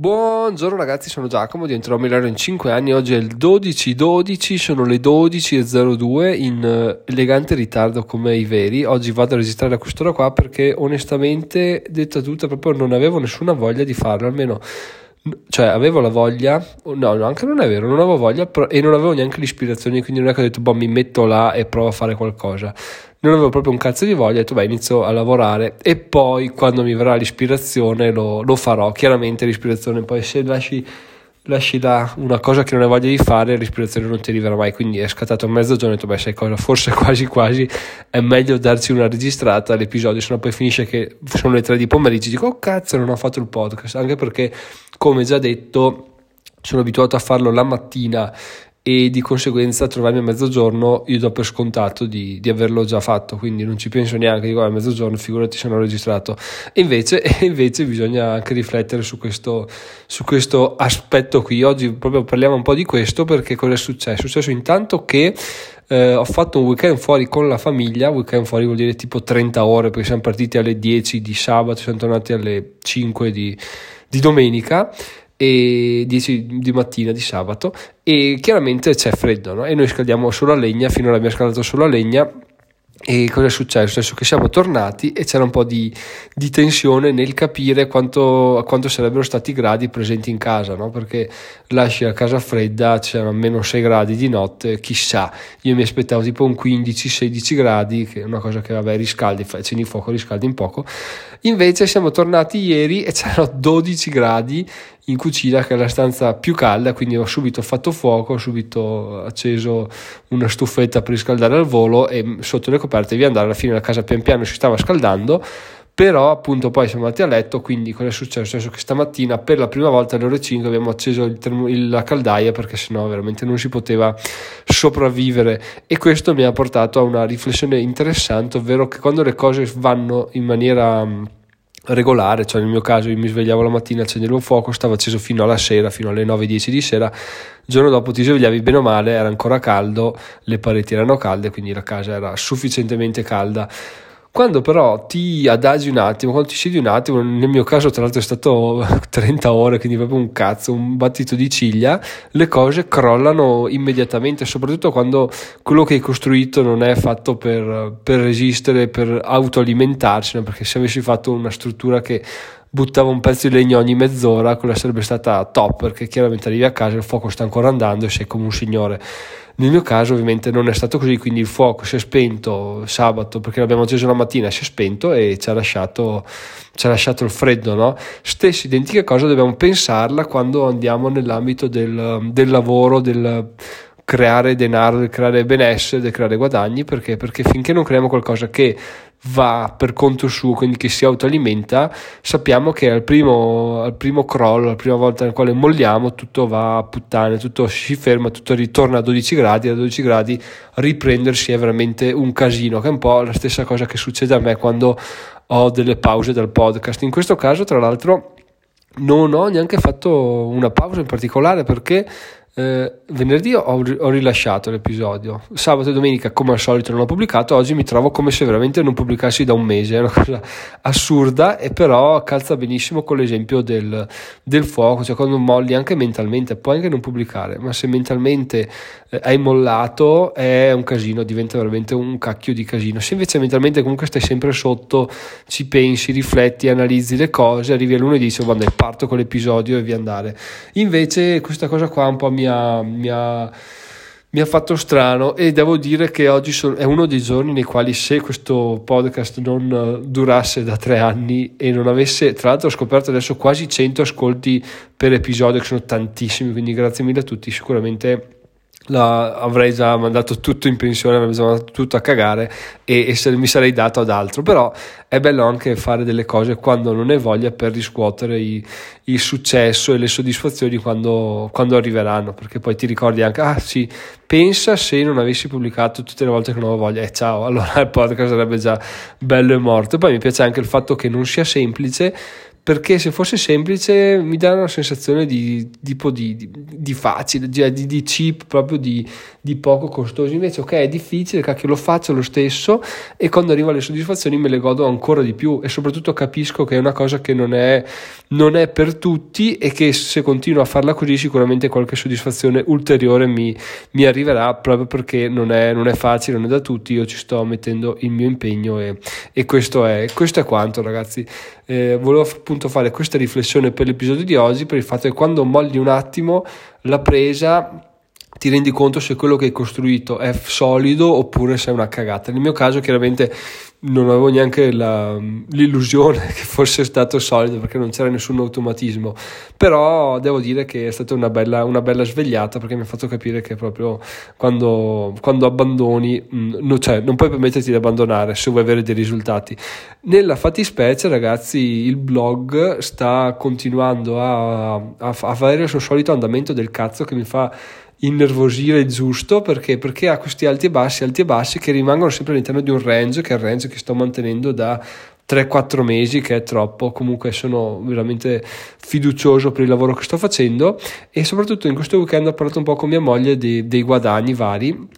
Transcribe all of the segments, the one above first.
Buongiorno ragazzi, sono Giacomo, diventerò migliore in 5 anni, oggi è il 12-12, sono le 12.02 in uh, elegante ritardo come i veri, oggi vado a registrare a quest'ora qua perché onestamente, detta tutta, proprio non avevo nessuna voglia di farlo, almeno, cioè avevo la voglia, no, no anche non è vero, non avevo voglia e non avevo neanche l'ispirazione, quindi non è che ho detto, boh, mi metto là e provo a fare qualcosa non avevo proprio un cazzo di voglia, ho detto beh inizio a lavorare e poi quando mi verrà l'ispirazione lo, lo farò, chiaramente l'ispirazione poi se lasci, lasci là una cosa che non hai voglia di fare l'ispirazione non ti arriverà mai, quindi è scattato mezzogiorno e ho detto beh sai cosa, forse quasi quasi è meglio darci una registrata all'episodio, se no poi finisce che sono le tre di pomeriggio dico oh cazzo non ho fatto il podcast, anche perché come già detto sono abituato a farlo la mattina e di conseguenza trovarmi a mezzogiorno io do per scontato di, di, averlo già fatto quindi non ci penso neanche dico a mezzogiorno figurati se non ho registrato. E invece, e invece bisogna anche riflettere su questo, su questo aspetto qui. Oggi proprio parliamo un po' di questo perché cosa è successo? è successo intanto che eh, ho fatto un weekend fuori con la famiglia weekend fuori vuol dire tipo 30 ore perché siamo partiti alle 10 di sabato siamo tornati alle 5 di, di domenica e 10 di mattina di sabato e chiaramente c'è freddo no? e noi scaldiamo solo a legna finora abbiamo scaldato solo a legna e cosa è successo? Successo che siamo tornati e c'era un po' di, di tensione nel capire quanto, quanto, sarebbero stati i gradi presenti in casa, no? perché lasci la casa fredda, c'erano meno 6 gradi di notte, chissà, io mi aspettavo tipo un 15-16 gradi, che è una cosa che vabbè riscaldi, accendi fuoco, riscaldi un poco, invece siamo tornati ieri e c'erano 12 gradi in cucina che è la stanza più calda, quindi ho subito fatto fuoco, ho subito acceso una stufetta per riscaldare al volo e sotto le coperte via andare, alla fine la casa pian piano si stava scaldando, però appunto poi siamo andati a letto, quindi cosa è successo? È successo che stamattina per la prima volta alle ore 5 abbiamo acceso il termo, la caldaia perché sennò veramente non si poteva sopravvivere e questo mi ha portato a una riflessione interessante, ovvero che quando le cose vanno in maniera regolare, cioè nel mio caso io mi svegliavo la mattina, accendevo il fuoco, stava acceso fino alla sera, fino alle 9-10 di sera, il giorno dopo ti svegliavi bene o male, era ancora caldo, le pareti erano calde, quindi la casa era sufficientemente calda quando però ti adagi un attimo, quando ti siedi un attimo, nel mio caso tra l'altro è stato 30 ore, quindi proprio un cazzo, un battito di ciglia, le cose crollano immediatamente, soprattutto quando quello che hai costruito non è fatto per, per resistere, per autoalimentarsi, perché se avessi fatto una struttura che buttava un pezzo di legno ogni mezz'ora, quella sarebbe stata top, perché chiaramente arrivi a casa, il fuoco sta ancora andando e sei come un signore nel mio caso ovviamente non è stato così, quindi il fuoco si è spento sabato perché l'abbiamo acceso la mattina, si è spento e ci ha lasciato, ci ha lasciato il freddo. No? Stessa identica cosa dobbiamo pensarla quando andiamo nell'ambito del, del lavoro, del creare denaro, del creare benessere, del creare guadagni, perché? Perché finché non creiamo qualcosa che va per conto suo, quindi che si autoalimenta, sappiamo che al primo, al primo crollo, la prima volta nel quale molliamo, tutto va a puttane, tutto si ferma, tutto ritorna a 12 gradi, a 12 gradi riprendersi è veramente un casino, che è un po' la stessa cosa che succede a me quando ho delle pause dal podcast. In questo caso, tra l'altro, non ho neanche fatto una pausa in particolare perché eh, venerdì ho, ho, rilasciato l'episodio, sabato e domenica come al solito non ho pubblicato, oggi mi trovo come se veramente non pubblicassi da un mese, è una cosa assurda e però calza benissimo con l'esempio del, del fuoco, cioè quando molli anche mentalmente, puoi anche non pubblicare, ma se mentalmente eh, hai mollato è un casino, diventa veramente un cacchio di casino, se invece mentalmente comunque stai sempre sotto, ci pensi, rifletti, analizzi le cose, arrivi a lunedì e dici, vabbè, parto con l'episodio e via andare. Invece questa cosa qua un po' mi mi ha, mi ha, mi ha fatto strano e devo dire che oggi sono, è uno dei giorni nei quali se questo podcast non durasse da tre anni e non avesse, tra l'altro ho scoperto adesso quasi 100 ascolti per episodio che sono tantissimi, quindi grazie mille a tutti, sicuramente la, avrei già mandato tutto in pensione, avrei già mandato tutto a cagare e, e se, mi sarei dato ad altro. Però è bello anche fare delle cose quando non hai voglia per riscuotere i, il successo e le soddisfazioni quando, quando, arriveranno, perché poi ti ricordi anche, ah sì, pensa se non avessi pubblicato tutte le volte che non ho voglia, eh ciao, allora il podcast sarebbe già bello e morto. E poi mi piace anche il fatto che non sia semplice perché se fosse semplice mi dà una sensazione di tipo di, di, di facile, di, di, cheap, proprio di, di poco costoso. Invece, ok, è difficile, cacchio, lo faccio lo stesso e quando arrivo alle soddisfazioni me le godo ancora di più e soprattutto capisco che è una cosa che non è, non è per tutti e che se continuo a farla così sicuramente qualche soddisfazione ulteriore mi, mi arriverà proprio perché non è, non è, facile, non è da tutti, io ci sto mettendo il mio impegno e, e questo, è, questo è quanto ragazzi. Eh, volevo appunto fare questa riflessione per l'episodio di oggi per il fatto che quando molli un attimo la presa ti rendi conto se quello che hai costruito è solido oppure se è una cagata. Nel mio caso, chiaramente, non avevo neanche la, l'illusione che fosse stato solido perché non c'era nessun automatismo. Però devo dire che è stata una bella, una bella svegliata perché mi ha fatto capire che proprio quando, quando abbandoni, mh, no, cioè, non puoi permetterti di abbandonare se vuoi avere dei risultati. Nella fattispecie, ragazzi, il blog sta continuando a, a, a fare il suo solito andamento del cazzo che mi fa innervosire giusto perché? perché ha questi alti e bassi, alti e bassi che rimangono sempre all'interno di un range che è il range che sto mantenendo da 3-4 mesi che è troppo. Comunque sono veramente fiducioso per il lavoro che sto facendo. E soprattutto in questo weekend ho parlato un po' con mia moglie dei, dei guadagni vari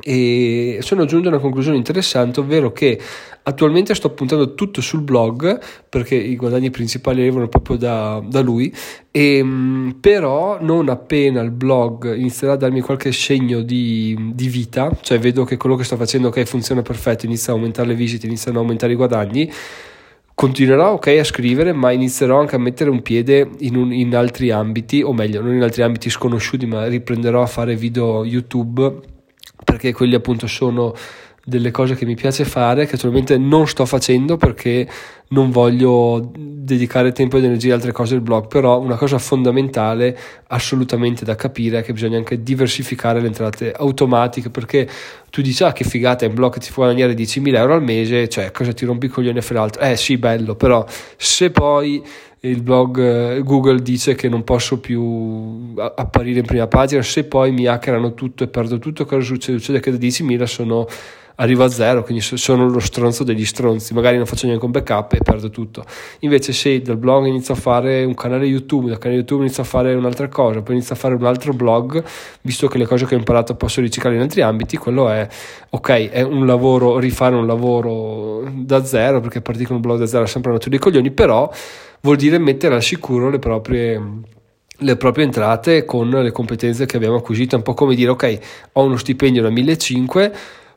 e sono giunto a una conclusione interessante, ovvero che attualmente sto puntando tutto sul blog perché i guadagni principali arrivano proprio da, da lui, e, ehm, però non appena il blog inizierà a darmi qualche segno di, di, vita, cioè vedo che quello che sto facendo ok funziona perfetto, inizia a aumentare le visite, iniziano a aumentare i guadagni, continuerò ok a scrivere ma inizierò anche a mettere un piede in, un, in altri ambiti o meglio non in altri ambiti sconosciuti ma riprenderò a fare video youtube perché quelli appunto sono delle cose che mi piace fare che attualmente non sto facendo perché non voglio dedicare tempo ed energia a altre cose del blog però una cosa fondamentale assolutamente da capire è che bisogna anche diversificare le entrate automatiche perché tu dici ah che figata è un blog che ti fa guadagnare 10.000 euro al mese cioè cosa ti rompi i coglioni a fare altro? Eh sì bello però se poi il blog eh, Google dice che non posso più apparire in prima pagina, se poi mi hackerano tutto e perdo tutto, cosa succede? Succede che da 10.000 sono, arrivo a zero, quindi sono lo stronzo degli stronzi, magari non faccio neanche un backup e perdo tutto. Invece se dal blog inizio a fare un canale YouTube, dal canale YouTube inizio a fare un'altra cosa, poi inizio a fare un altro blog, visto che le cose che ho imparato posso riciclare in altri ambiti, quello è ok, è un lavoro, rifare un lavoro da zero, perché partire con un blog da zero è sempre una natura dei coglioni, però vuol dire mettere al sicuro le proprie le proprie entrate con le competenze che abbiamo acquisito, è un po' come dire ok, ho uno stipendio da 1500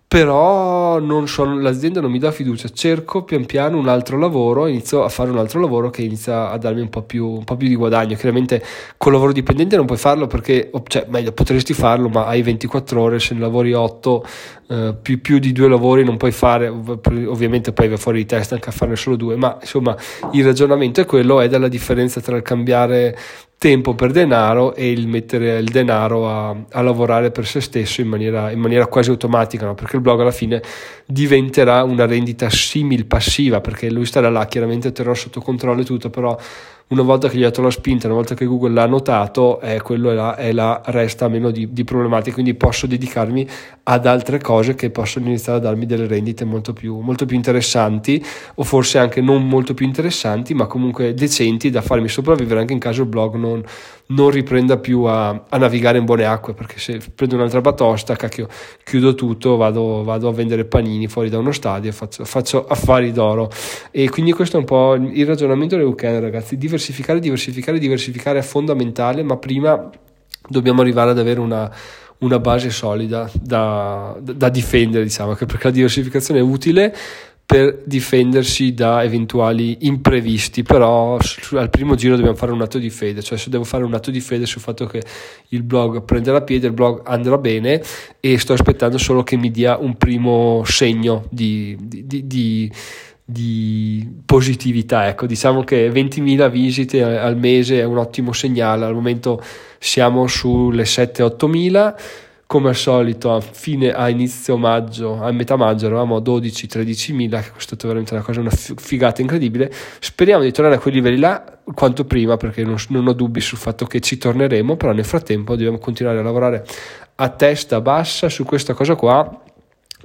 però sono, l'azienda non mi dà fiducia, cerco pian piano un altro lavoro, inizio a fare un altro lavoro che inizia a darmi un po' più, un po più di guadagno. Chiaramente con lavoro dipendente non puoi farlo perché, cioè meglio, potresti farlo, ma hai 24 ore, se ne lavori 8, eh, più, più, di due lavori non puoi fare, ovviamente poi vai fuori di testa anche a farne solo due, ma insomma il ragionamento è quello, è della differenza tra il cambiare tempo per denaro e il mettere il denaro a, a lavorare per se stesso in maniera, in maniera quasi automatica, no? perché il blog alla fine diventerà una rendita simil passiva, perché lui starà là, chiaramente terrà sotto controllo e tutto, però una volta che gli ha dato la spinta, una volta che Google l'ha notato, eh, quello è là, è là, resta meno di, di problematiche, quindi posso dedicarmi ad altre cose che possono iniziare a darmi delle rendite molto più, molto più interessanti o forse anche non molto più interessanti, ma comunque decenti da farmi sopravvivere anche in caso il blog non, non riprenda più a, a, navigare in buone acque, perché se prendo un'altra batosta, cacchio, chiudo tutto, vado, vado a vendere panini fuori da uno stadio e faccio, faccio, affari d'oro. E quindi questo è un po' il ragionamento del weekend, ragazzi. Diversificare, diversificare, diversificare è fondamentale, ma prima dobbiamo arrivare ad avere una una base solida da, da, difendere, diciamo, perché la diversificazione è utile, per difendersi da eventuali imprevisti, però al primo giro dobbiamo fare un atto di fede, cioè se devo fare un atto di fede sul fatto che il blog prenderà piede, il blog andrà bene e sto aspettando solo che mi dia un primo segno di, di, di, di di positività. Ecco, diciamo che 20.000 visite al mese è un ottimo segnale. Al momento siamo sulle 7-8.000 come al solito a fine a inizio maggio a metà maggio eravamo a 12-13 mila che è stata veramente una cosa una figata incredibile speriamo di tornare a quei livelli là quanto prima perché non, non ho dubbi sul fatto che ci torneremo però nel frattempo dobbiamo continuare a lavorare a testa bassa su questa cosa qua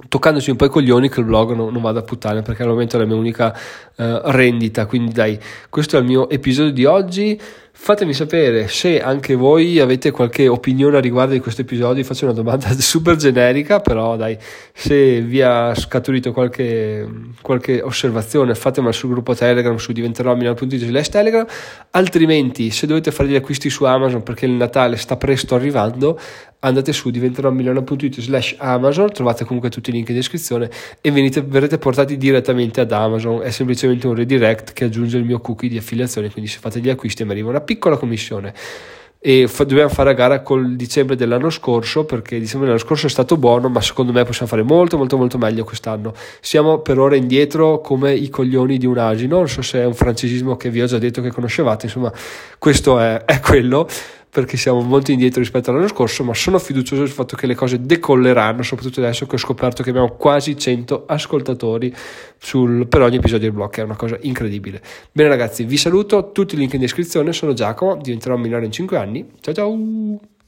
toccandoci un po' i coglioni che il blog non, non vada a puttane perché al momento è la mia unica uh, rendita. Quindi dai questo è il mio episodio di oggi Fatemi sapere se anche voi avete qualche opinione a riguardo di questo episodio. Faccio una domanda super generica, però dai, se vi ha scaturito qualche, qualche osservazione, fatemela sul gruppo Telegram su diventerò.it Telegram. Altrimenti, se dovete fare gli acquisti su Amazon perché il Natale sta presto arrivando, andate su diventerò.it slash Amazon, trovate comunque tutti i link in descrizione e venite, verrete portati direttamente ad Amazon. È semplicemente un redirect che aggiunge il mio cookie di affiliazione, quindi se fate gli acquisti mi arriva una piccola commissione. E fa, dobbiamo fare a gara col dicembre dell'anno scorso perché dicembre dell'anno scorso è stato buono ma secondo me possiamo fare molto molto molto meglio quest'anno. Siamo per ora indietro come i coglioni di un asino non so se è un francesismo che vi ho già detto che conoscevate insomma questo è, è quello perché siamo molto indietro rispetto all'anno scorso, ma sono fiducioso sul fatto che le cose decolleranno, soprattutto adesso che ho scoperto che abbiamo quasi 100 ascoltatori sul, per ogni episodio del blog, è una cosa incredibile. Bene ragazzi, vi saluto, tutti i link in descrizione, sono Giacomo, diventerò migliore in 5 anni, ciao ciao!